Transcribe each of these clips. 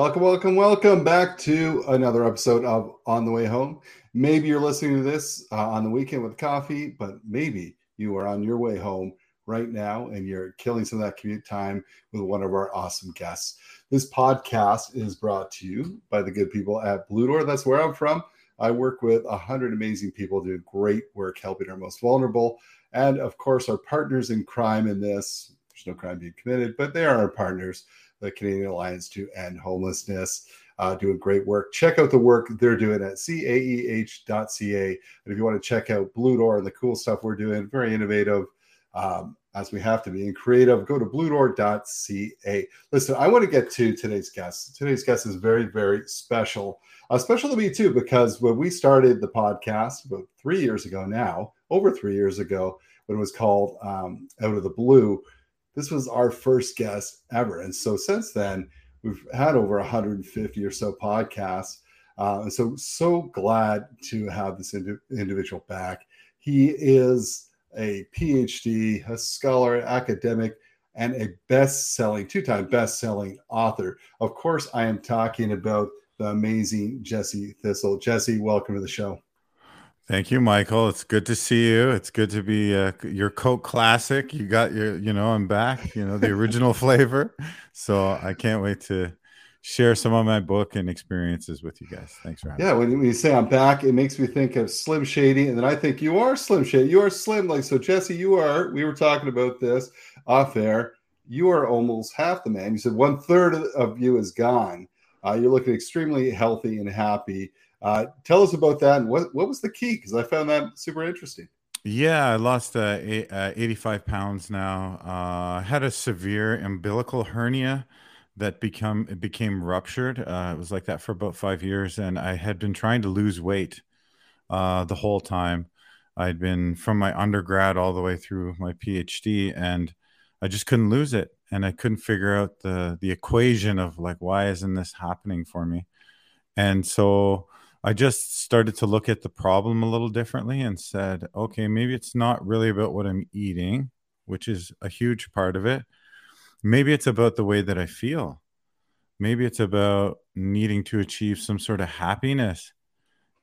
Welcome, welcome, welcome back to another episode of On the Way Home. Maybe you're listening to this uh, on the weekend with coffee, but maybe you are on your way home right now and you're killing some of that commute time with one of our awesome guests. This podcast is brought to you by the good people at Blue Door. That's where I'm from. I work with 100 amazing people doing great work helping our most vulnerable. And of course, our partners in crime in this. There's no crime being committed, but they are our partners the Canadian Alliance to End Homelessness, uh, doing great work. Check out the work they're doing at caeh.ca. And if you want to check out Blue Door and the cool stuff we're doing, very innovative, um, as we have to be and creative, go to bluedoor.ca. Listen, I want to get to today's guest. Today's guest is very, very special. Uh, special to me too, because when we started the podcast about three years ago now, over three years ago, when it was called um, Out of the Blue, this was our first guest ever. And so since then, we've had over 150 or so podcasts. Uh, and so, so glad to have this indi- individual back. He is a PhD, a scholar, academic, and a best-selling, two-time best-selling author. Of course, I am talking about the amazing Jesse Thistle. Jesse, welcome to the show. Thank you, Michael. It's good to see you. It's good to be uh, your Coke Classic. You got your, you know, I'm back. You know, the original flavor. So I can't wait to share some of my book and experiences with you guys. Thanks for having yeah, me. Yeah, when you say I'm back, it makes me think of Slim Shady, and then I think you are Slim Shady. You are Slim. Like so, Jesse, you are. We were talking about this off air. You are almost half the man. You said one third of you is gone. Uh, you're looking extremely healthy and happy. Uh, tell us about that and what, what was the key? Because I found that super interesting. Yeah, I lost uh, eight, uh, 85 pounds now. Uh, I had a severe umbilical hernia that become it became ruptured. Uh, it was like that for about five years, and I had been trying to lose weight uh, the whole time. I'd been from my undergrad all the way through my PhD, and I just couldn't lose it, and I couldn't figure out the the equation of like why isn't this happening for me, and so I just started to look at the problem a little differently and said, okay, maybe it's not really about what I'm eating, which is a huge part of it. Maybe it's about the way that I feel. Maybe it's about needing to achieve some sort of happiness.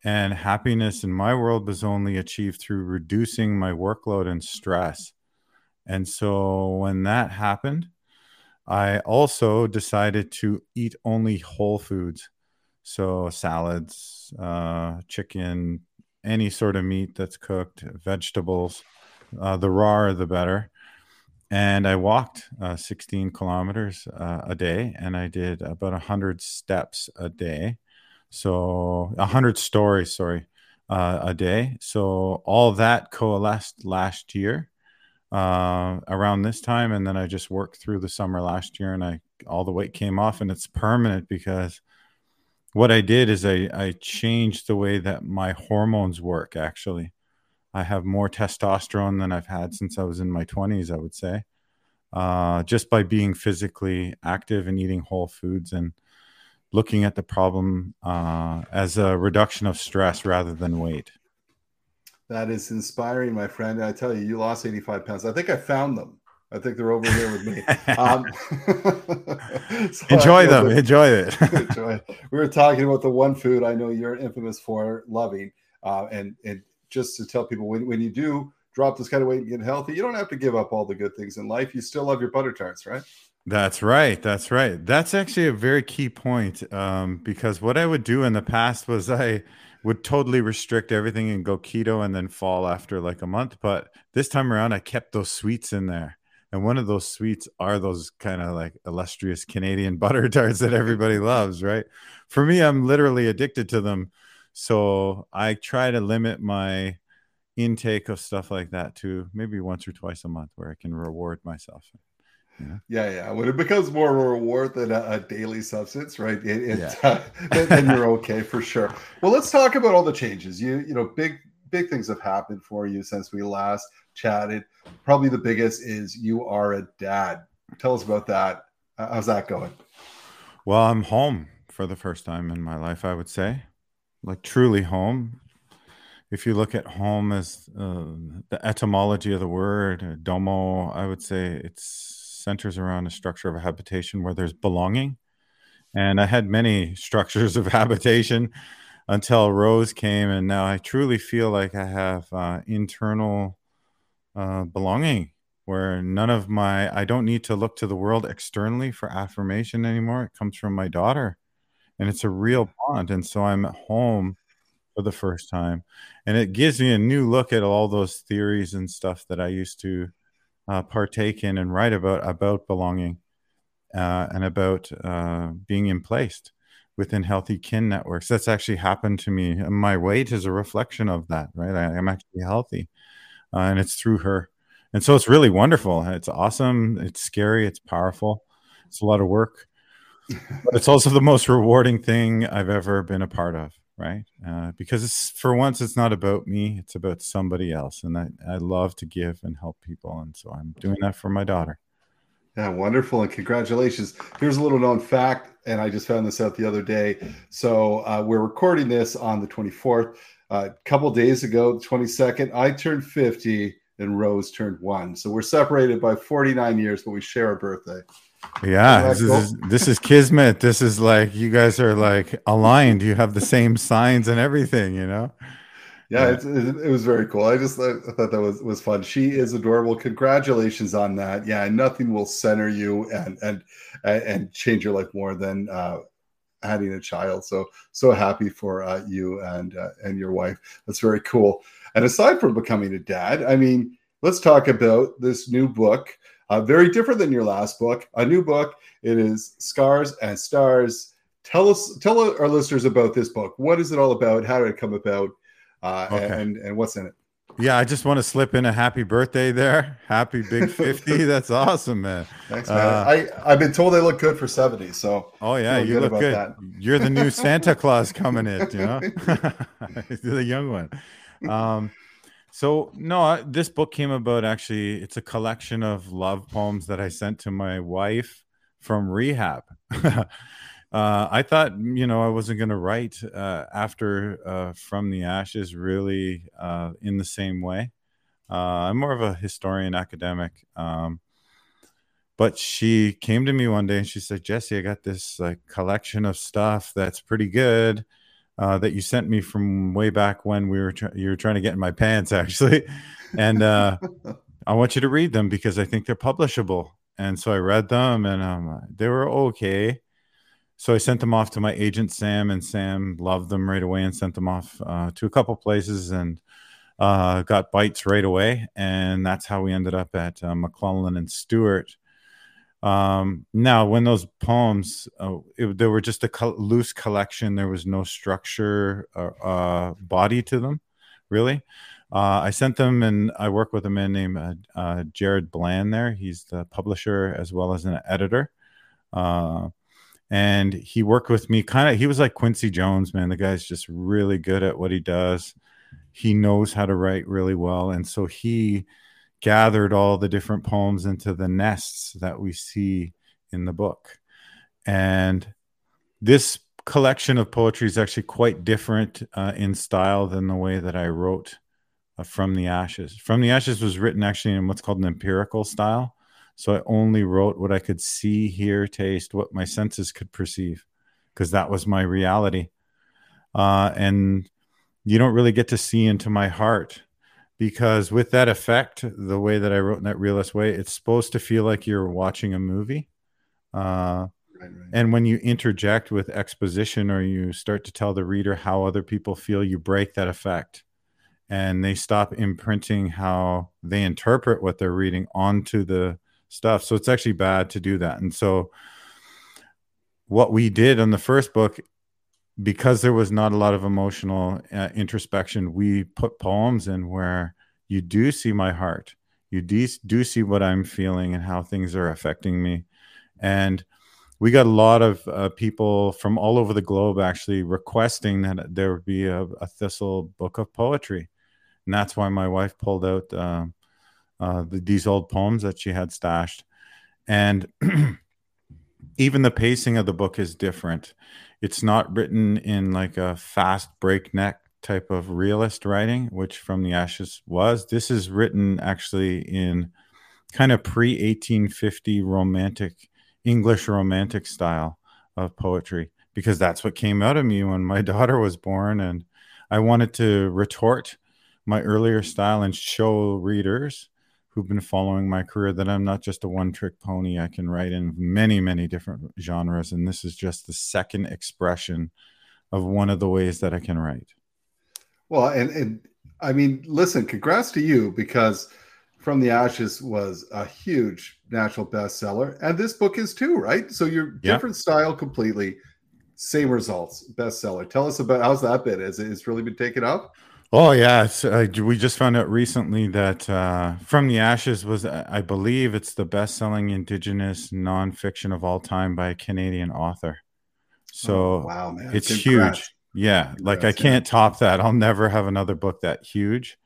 And happiness in my world was only achieved through reducing my workload and stress. And so when that happened, I also decided to eat only whole foods. So salads, uh, chicken, any sort of meat that's cooked, vegetables. Uh, the rawer, the better. And I walked uh, 16 kilometers uh, a day, and I did about 100 steps a day. So 100 stories, sorry, uh, a day. So all that coalesced last year uh, around this time, and then I just worked through the summer last year, and I all the weight came off, and it's permanent because what I did is I, I changed the way that my hormones work. Actually, I have more testosterone than I've had since I was in my 20s, I would say, uh, just by being physically active and eating whole foods and looking at the problem uh, as a reduction of stress rather than weight. That is inspiring, my friend. I tell you, you lost 85 pounds. I think I found them. I think they're over here with me. Um, so enjoy them. enjoy it. enjoy. We were talking about the one food I know you're infamous for loving, uh, and and just to tell people when when you do drop this kind of weight and get healthy, you don't have to give up all the good things in life. You still love your butter tarts, right? That's right. That's right. That's actually a very key point um, because what I would do in the past was I would totally restrict everything and go keto and then fall after like a month. But this time around, I kept those sweets in there and one of those sweets are those kind of like illustrious Canadian butter tarts that everybody loves, right? For me, I'm literally addicted to them. So I try to limit my intake of stuff like that to maybe once or twice a month where I can reward myself. Yeah, yeah. yeah. When it becomes more of a reward than a, a daily substance, right? It, it, yeah. uh, then, then you're okay for sure. Well, let's talk about all the changes. You, you know, big, big things have happened for you since we last chatted. Probably the biggest is you are a dad. Tell us about that. How's that going? Well, I'm home for the first time in my life, I would say, like truly home. If you look at home as uh, the etymology of the word, uh, domo, I would say it centers around a structure of a habitation where there's belonging and I had many structures of habitation until Rose came, and now I truly feel like I have uh, internal uh, belonging where none of my I don't need to look to the world externally for affirmation anymore. It comes from my daughter, and it's a real bond. And so I'm at home for the first time, and it gives me a new look at all those theories and stuff that I used to uh, partake in and write about about belonging uh, and about uh, being in placed within healthy kin networks. That's actually happened to me. My weight is a reflection of that, right? I, am actually healthy, uh, and it's through her. And so it's really wonderful. It's awesome. It's scary. It's powerful. It's a lot of work, but it's also the most rewarding thing I've ever been a part of, right? Uh, because it's for once, it's not about me. It's about somebody else, and I, I love to give and help people, and so I'm doing that for my daughter. Yeah, wonderful. And congratulations. Here's a little known fact, and I just found this out the other day. So uh, we're recording this on the 24th. A uh, couple days ago, the 22nd, I turned 50 and Rose turned one. So we're separated by 49 years, but we share a birthday. Yeah, this is, this is kismet. This is like you guys are like aligned. You have the same signs and everything, you know? Yeah, it, it, was very cool. I just I thought that was was fun. She is adorable. Congratulations on that. Yeah, nothing will center you and and and change your life more than uh, having a child. So so happy for uh, you and uh, and your wife. That's very cool. And aside from becoming a dad, I mean, let's talk about this new book. Uh, very different than your last book. A new book. It is Scars and Stars. Tell us, tell our listeners about this book. What is it all about? How did it come about? Uh, okay. and and what's in it. Yeah, I just want to slip in a happy birthday there. Happy big 50. That's awesome, man. Thanks, man. Uh, I, I've been told they look good for 70. So Oh yeah, you look good. That. You're the new Santa Claus coming in, you know? the young one. Um so no, this book came about actually it's a collection of love poems that I sent to my wife from rehab. Uh, I thought, you know, I wasn't going to write uh, after uh, From the Ashes really uh, in the same way. Uh, I'm more of a historian academic. Um, but she came to me one day and she said, Jesse, I got this like collection of stuff that's pretty good. Uh, that you sent me from way back when we were tr- you were trying to get in my pants actually, and I want you to read them because I think they're publishable. And so I read them and um, they were okay so I sent them off to my agent Sam, and Sam loved them right away and sent them off uh, to a couple places and uh, got bites right away. And that's how we ended up at uh, McClelland and Stewart. Um, now, when those poems, uh, it, they were just a co- loose collection. There was no structure or uh, body to them, really. Uh, I sent them, and I work with a man named Jared Bland. There, he's the publisher as well as an editor. Uh, and he worked with me kind of he was like quincy jones man the guy's just really good at what he does. He knows how to write really well and so he gathered all the different poems into the nests that we see in the book. And this collection of poetry is actually quite different uh, in style than the way that i wrote uh, from the ashes. From the ashes was written actually in what's called an empirical style so I only wrote what I could see, hear, taste, what my senses could perceive, because that was my reality. Uh, and you don't really get to see into my heart because with that effect, the way that I wrote in that realist way, it's supposed to feel like you're watching a movie. Uh, Right, right. And when you interject with exposition or you start to tell the reader how other people feel, you break that effect and they stop imprinting how they interpret what they're reading onto the stuff. So it's actually bad to do that. And so what we did on the first book because there was not a lot of emotional uh, introspection, we put poems in where you do see my heart. You do, do see what I'm feeling and how things are affecting me. And we got a lot of uh, people from all over the globe actually requesting that there be a, a Thistle book of poetry. And that's why my wife pulled out um, uh, the, these old poems that she had stashed. And even the pacing of the book is different. It's not written in like a fast breakneck type of realist writing, which From the Ashes was. This is written actually in kind of pre 1850 romantic, English romantic style. of poetry because that's what came out of me when my daughter was born. And I wanted to retort my earlier style and show readers who've been following my career that I'm not just a one trick pony. I can write in many, many different genres. And this is just the second expression of one of the ways that I can write. Well, and, and I mean, listen, congrats to you because From the Ashes was a huge national bestseller. And this book is too, right? So you're different style completely, same results, bestseller. Tell us about how's that been? Has it really been taken up? Oh yeah, uh, we just found out recently that uh, "From the Ashes" was, I believe, it's the best-selling Indigenous nonfiction of all time by a Canadian author. So oh, wow, man, it's Congrats. huge. Yeah, Congrats, like I can't yeah. top that. I'll never have another book that huge.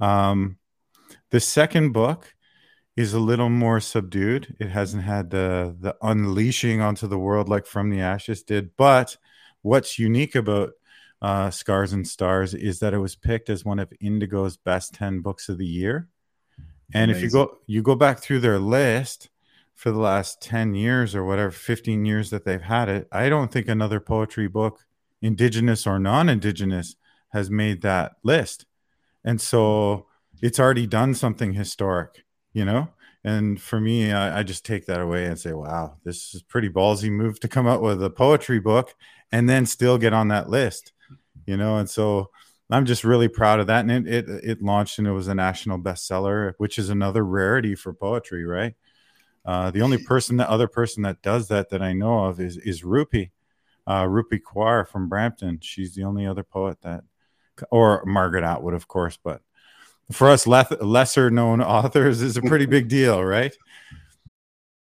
Um, the second book is a little more subdued. It hasn't had the the unleashing onto the world like From the Ashes did. But what's unique about uh, Scars and Stars is that it was picked as one of Indigo's best 10 books of the year. And Amazing. if you go you go back through their list for the last 10 years or whatever 15 years that they've had it, I don't think another poetry book indigenous or non-indigenous has made that list. And so it's already done something historic, you know? And for me, I, I, just take that away and say, wow, this is pretty ballsy move to come out with a poetry book and then still get on that list, you know? And so I'm just really proud of that. And it, it, it launched and it was a national bestseller, which is another rarity for poetry, right? Uh, the only person, the other person that does that that I know of is, is Rupi, uh, Rupi Kaur from Brampton. She's the only other poet that, or Margaret Atwood, of course, but for us le- lesser known authors is a pretty big deal, right?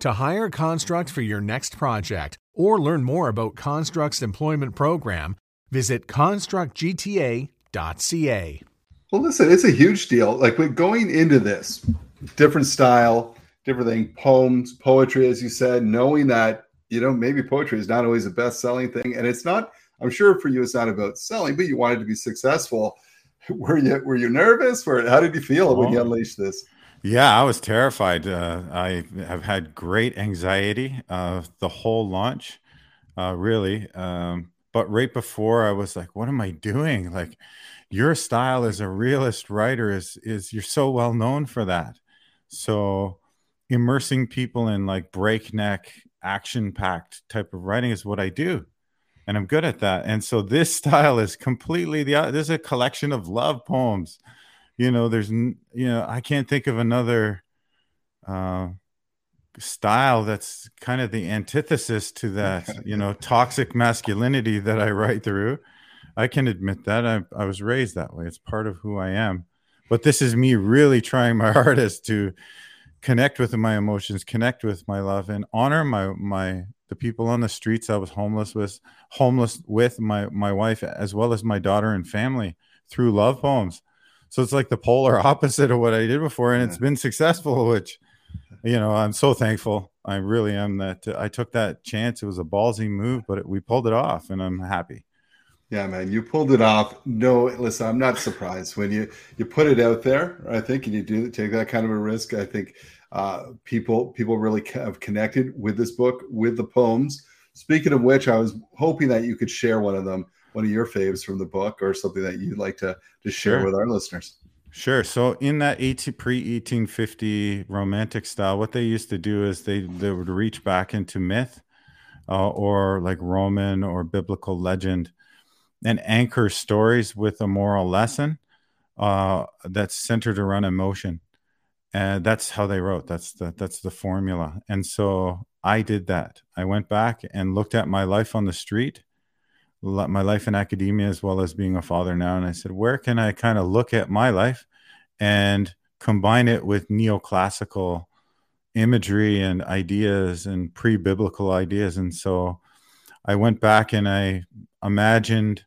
To hire Construct for your next project or learn more about Construct's employment program, visit constructgta.ca. Well, listen, it's a huge deal. Like we're going into this, different style, different thing, poems, poetry, as you said, knowing that, you know, maybe poetry is not always the best selling thing. And it's not, I'm sure for you, it's not about selling, but you wanted to be successful were you were you nervous or how did you feel when you unleashed this yeah i was terrified uh, i have had great anxiety uh, the whole launch uh, really um, but right before i was like what am i doing like your style as a realist writer is is you're so well known for that so immersing people in like breakneck action packed type of writing is what i do and I'm good at that. And so this style is completely the this is a collection of love poems. You know, there's you know I can't think of another uh, style that's kind of the antithesis to that. You know, toxic masculinity that I write through. I can admit that I, I was raised that way. It's part of who I am. But this is me really trying my hardest to connect with my emotions, connect with my love, and honor my my the people on the streets I was homeless with, homeless with my my wife as well as my daughter and family through love poems. So it's like the polar opposite of what I did before, and it's been successful. Which, you know, I'm so thankful. I really am that uh, I took that chance. It was a ballsy move, but it, we pulled it off, and I'm happy. Yeah, man, you pulled it off. No, listen, I'm not surprised when you you put it out there. I think, and you do take that kind of a risk. I think uh, people people really have connected with this book with the poems. Speaking of which, I was hoping that you could share one of them, one of your faves from the book, or something that you'd like to to share sure. with our listeners. Sure. So in that pre 1850 romantic style, what they used to do is they they would reach back into myth, uh, or like Roman or biblical legend, and anchor stories with a moral lesson uh, that's centered around emotion and that's how they wrote that's the that's the formula and so i did that i went back and looked at my life on the street my life in academia as well as being a father now and i said where can i kind of look at my life and combine it with neoclassical imagery and ideas and pre-biblical ideas and so i went back and i imagined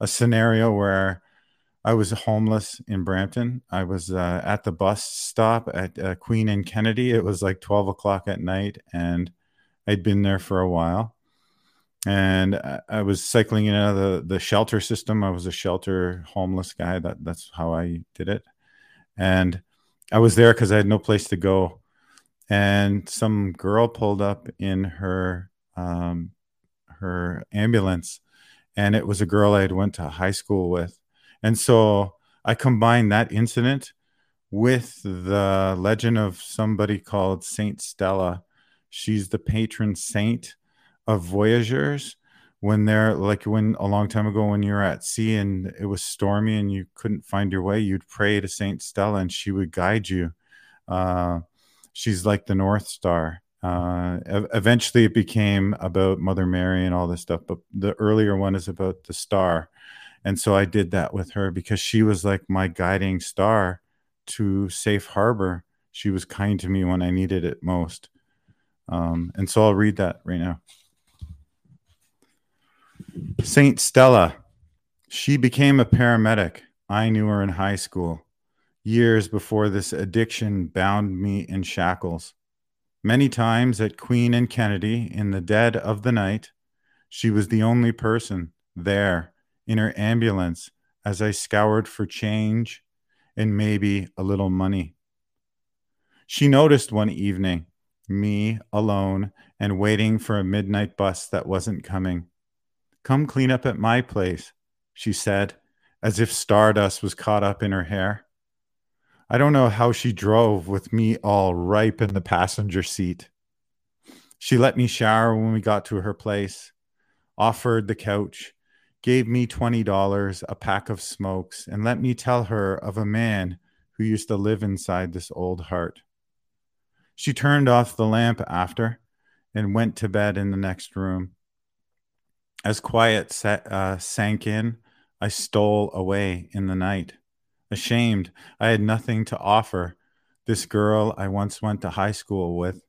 a scenario where I was homeless in Brampton. I was uh, at the bus stop at uh, Queen and Kennedy. It was like 12 o'clock at night, and I'd been there for a while. And I, I was cycling in out of the, the shelter system. I was a shelter homeless guy. That that's how I did it. And I was there because I had no place to go. And some girl pulled up in her um, her ambulance, and it was a girl I had went to high school with and so I combined that incident with the legend of somebody called Saint Stella. She's the patron saint of voyagers. When they're like when a long time ago when you're at sea and it was stormy and you couldn't find your way, you'd pray to Saint Stella and she would guide you. Uh, she's like the North Star. Uh, eventually, it became about Mother Mary and all this stuff, but the earlier one is about the star and so I did that with her because she was like my guiding star to safe harbor. She was kind to me when I needed it most. Um, and so I'll read that right now. Saint Stella. She became a paramedic. I knew her in high school, years before this addiction bound me in shackles. Many times at Queen and Kennedy, in the dead of the night, she was the only person there in her ambulance as I scoured for change and maybe a little money. She noticed one evening me alone and waiting for a midnight bus that wasn't coming. Come clean up at my place, she said, as if stardust was caught up in her hair. I don't know how she drove with me all ripe in the passenger seat. She let me shower when we got to her place, offered the couch, gave me $20, a pack of smokes, and let me tell her of a man who used to live inside this old heart. She turned off the lamp after and went to bed in the next room. As quiet uh, sank in, I stole away in the night. Ashamed, I had nothing to offer this girl I once went to high school with.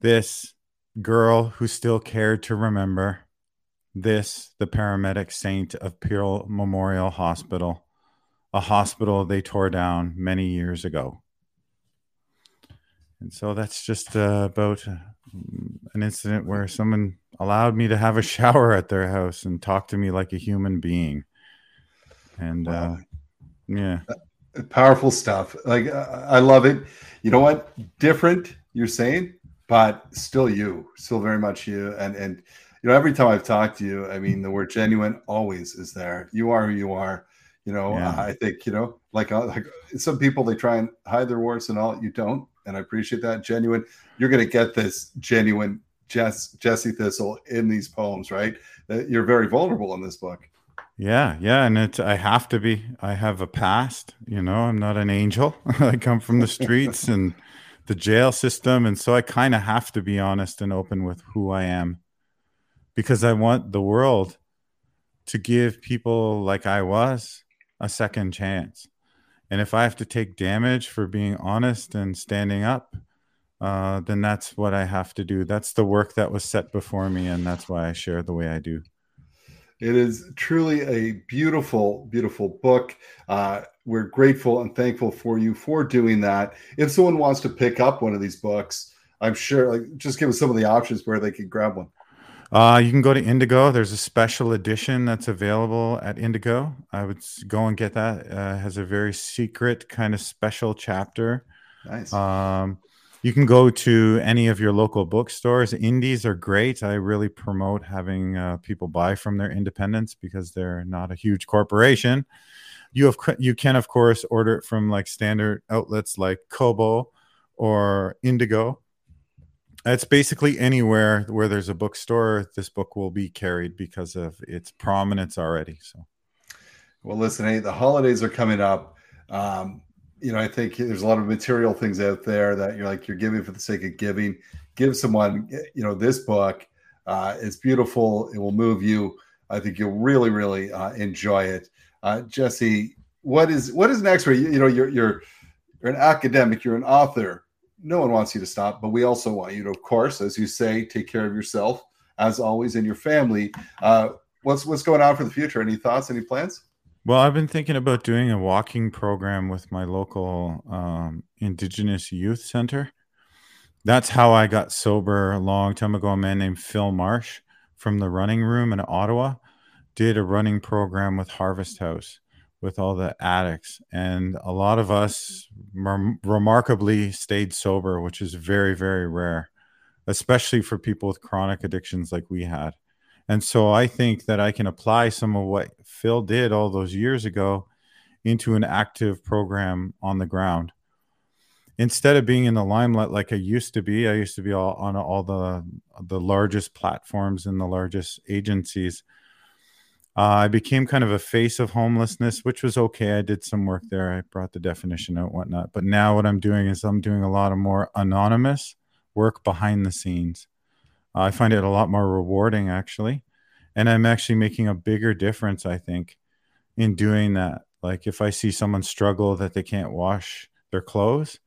This girl who still cared to remember this, the paramedic saint of Peel Memorial Hospital, a hospital they tore down many years ago. And so that's just uh, about uh, an incident where someone allowed me to have a shower at their house and talk to me like a human being. And uh, wow. uh, yeah, powerful stuff. Like I love it. You know what? Different, you're saying, but still you, still very much you. And and you know, every time I've talked to you, I mean, the word genuine always is there. You are who you are. You know, yeah. I think, you know, like, uh, like some people, they try and hide their warts and all. You don't. And I appreciate that. Genuine. You're going to get this genuine Jess, Jesse Thistle in these poems, right? That you're very vulnerable in this book. Yeah, yeah, and it's I have to be. I have a past, you know. I'm not an angel. I come from the streets and the jail system, and so I kind of have to be honest and open with who I am because I want the world to give people like I was a second chance. And if I have to take damage for being honest and standing up, uh, then that's what I have to do. That's the work that was set before me, and that's why I share the way I do. It is truly a beautiful, beautiful book. Uh, we're grateful and thankful for you for doing that. If someone wants to pick up one of these books, I'm sure, like, just give us some of the options where they could grab one. Uh, you can go to Indigo. There's a special edition that's available at Indigo. I would go and get that. Uh, has a very secret kind of special chapter. Nice. Um, you can go to any of your local bookstores. Indies are great. I really promote having uh, people buy from their independents because they're not a huge corporation. You have you can of course order it from like standard outlets like Kobo or Indigo it's basically anywhere where there's a bookstore, this book will be carried because of its prominence already. So, well, listen, hey, the holidays are coming up. Um, you know, I think there's a lot of material things out there that you're like you're giving for the sake of giving. Give someone, you know, this book. Uh, it's beautiful. It will move you. I think you'll really, really uh, enjoy it. Uh, Jesse, what is what is next for you? You know, you're you're you're an academic. You're an author no one wants you to stop, but we also want you to, of course, as you say, take care of yourself as always and your family. Uh, what's what's going on for the future? Any thoughts? Any plans? Well, I've been thinking about doing a walking program with my local um, Indigenous Youth Center. That's how I got sober a long time ago. A man named Phil Marsh from the Running Room in Ottawa did a running program with Harvest House with all the addicts, and a lot of us rem- remarkably stayed sober, which is very very rare, especially for people with chronic addictions like we had. And so I think that I can apply some of what Phil did all those years ago into an active program on the ground. Instead of being in the limelight like I used to be, I used to be all, on all the the largest platforms and the largest agencies. Uh, I became kind of a face of homelessness, which was okay. I did some work there. I brought the definition out, whatnot. But now what I'm doing is I'm doing a lot of more anonymous work behind the scenes. I find it a lot more rewarding, actually. And I'm actually making a bigger difference, I think, in doing that. Like if I see someone struggle that they can't wash their clothes,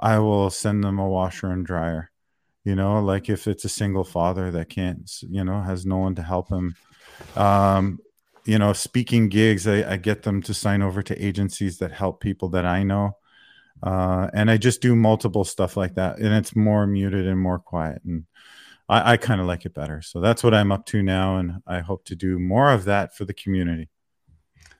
I will send them a washer and dryer. You know, like if it's a single father that can't, you know, has no one to help him. Um, you know, speaking gigs, I, I get them to sign over to agencies that help people that I know. Uh, and I just do multiple stuff like that. And it's more muted and more quiet. And I, I kind of like it better. So that's what I'm up to now, and I hope to do more of that for the community.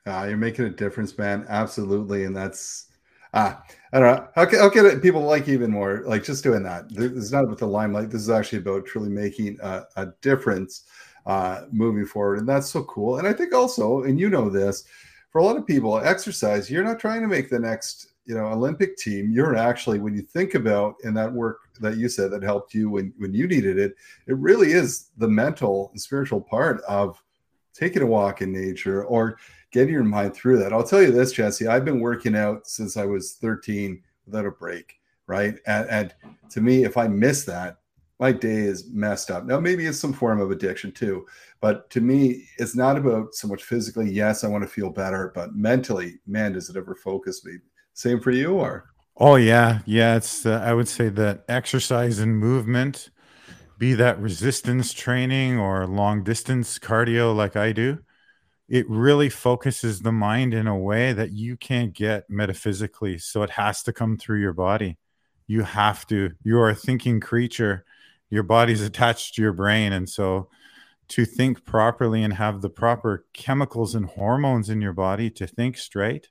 Uh, you're making a difference, man. Absolutely, and that's ah, I don't know. How can, how can people like even more? Like just doing that. This is not about the limelight. This is actually about truly making a, a difference uh, moving forward, and that's so cool. And I think also, and you know this, for a lot of people, exercise. You're not trying to make the next you know olympic team you're actually when you think about in that work that you said that helped you when when you needed it it really is the mental and spiritual part of taking a walk in nature or getting your mind through that. I'll tell you this jesse i've been working out since i was 13 without a break right? And, and to me if i miss that my day is messed up. Now maybe it's some form of addiction too but to me it's not about so much physically yes i want to feel better but mentally man does it ever focus me same for you, or? Oh yeah, yeah. It's uh, I would say that exercise and movement, be that resistance training or long distance cardio like I do, it really focuses the mind in a way that you can't get metaphysically. So it has to come through your body. You have to. You are a thinking creature. Your body's attached to your brain, and so to think properly and have the proper chemicals and hormones in your body to think straight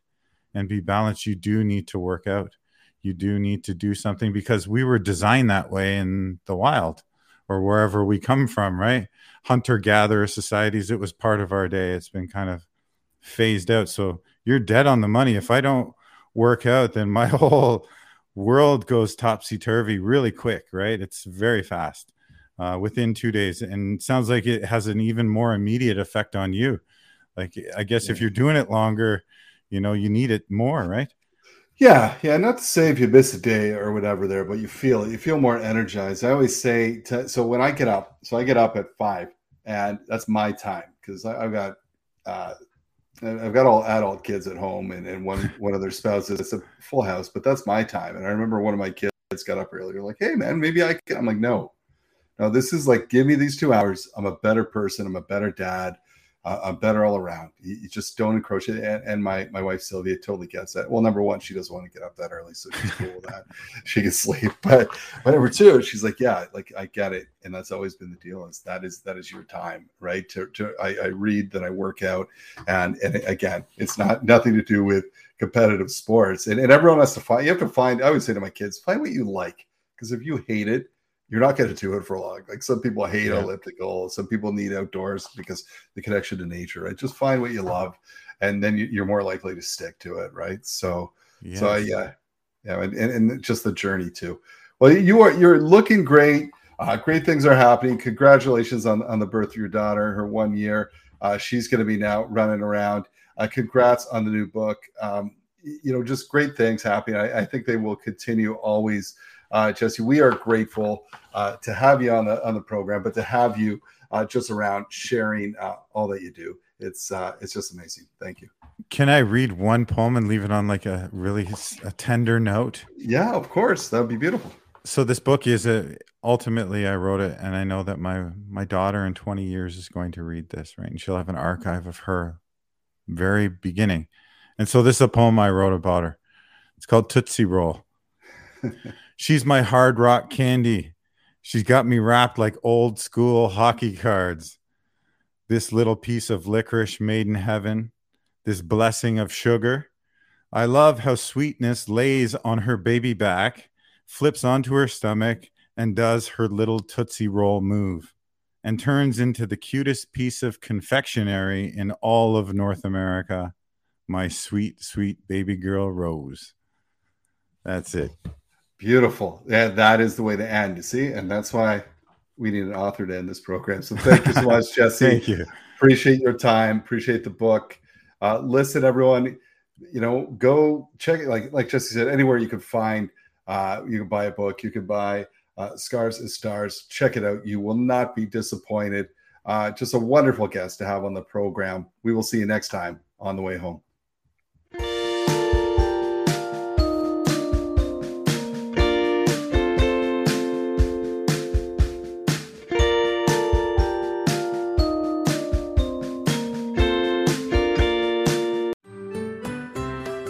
and be balanced, you do need to work out. You do need to do something because we were designed that way in the wild or wherever we come from, right? Hunter gatherer societies, it was part of our day. It's been kind of phased out. So you're dead on the money. If I don't work out, then my whole world goes topsy turvy really quick, right? It's very fast uh, within two days. And sounds like it has an even more immediate effect on you. Like, I guess yeah. if you're doing it longer, you know you need it more right yeah yeah not to say if you miss a day or whatever there but you feel it you feel more energized i always say to, so when i get up so i get up at five and that's my time because i've got uh, I've got all adult kids at home and, and one one of their spouses. It's a full house, but that's my time. And I remember one of my kids got up earlier, like, "Hey, man, maybe I can." I'm like, "No, no, this is like, give me these two hours. I'm a better person. I'm a better dad uh, I'm better all around. You, you, just don't encroach it. And, and, my my wife Sylvia totally gets that. Well, number one, she doesn't want to get up that early, so she's cool with that. She can sleep. But, but number two, she's like, yeah, like I get it, and that's always been the deal. Is that is that is your time, right? To, to I, I read, that I work out, and and again, it's not nothing to do with competitive sports. And, and everyone has to find. You have to find. I would say to my kids, find what you like, because if you hate it, you're not going to do it for long. Like some people hate yeah. elliptical, some people need outdoors because the connection to nature. Right, just find what you love, and then you, are more likely to stick to it. Right. So, yes. so yeah, yeah, and, and, and just the journey too. Well, you are you're looking great. Uh, great things are happening. Congratulations on on the birth of your daughter, her one year. Uh, she's going to be now running around. Uh, congrats on the new book. Um, you know, just great things happening. I, I think they will continue always uh, Jesse, we are grateful uh, to have you on the on the program, but to have you uh, just around sharing uh, all that you do. It's uh, it's just amazing. Thank you. Can I read one poem and leave it on like a really a tender note? Yeah, of course. That would be beautiful. So this book is a ultimately I wrote it, and I know that my my daughter in 20 years is going to read this, right? And she'll have an archive of her very beginning. And so this is a poem I wrote about her. It's called Tootsie Roll. She's my hard rock candy. She's got me wrapped like old school hockey cards. This little piece of licorice made in heaven, this blessing of sugar. I love how sweetness lays on her baby back, flips onto her stomach, and does her little Tootsie Roll move and turns into the cutest piece of confectionery in all of North America. My sweet, sweet baby girl Rose. That's it. Beautiful. Yeah, that is the way to end. You see, and that's why we need an author to end this program. So thank you so much, Jesse. Thank you. Appreciate your time. Appreciate the book. Uh, listen, everyone. You know, go check it. Like like Jesse said, anywhere you can find. Uh, you can buy a book. You can buy uh, Scars and Stars. Check it out. You will not be disappointed. Uh, just a wonderful guest to have on the program. We will see you next time on the way home.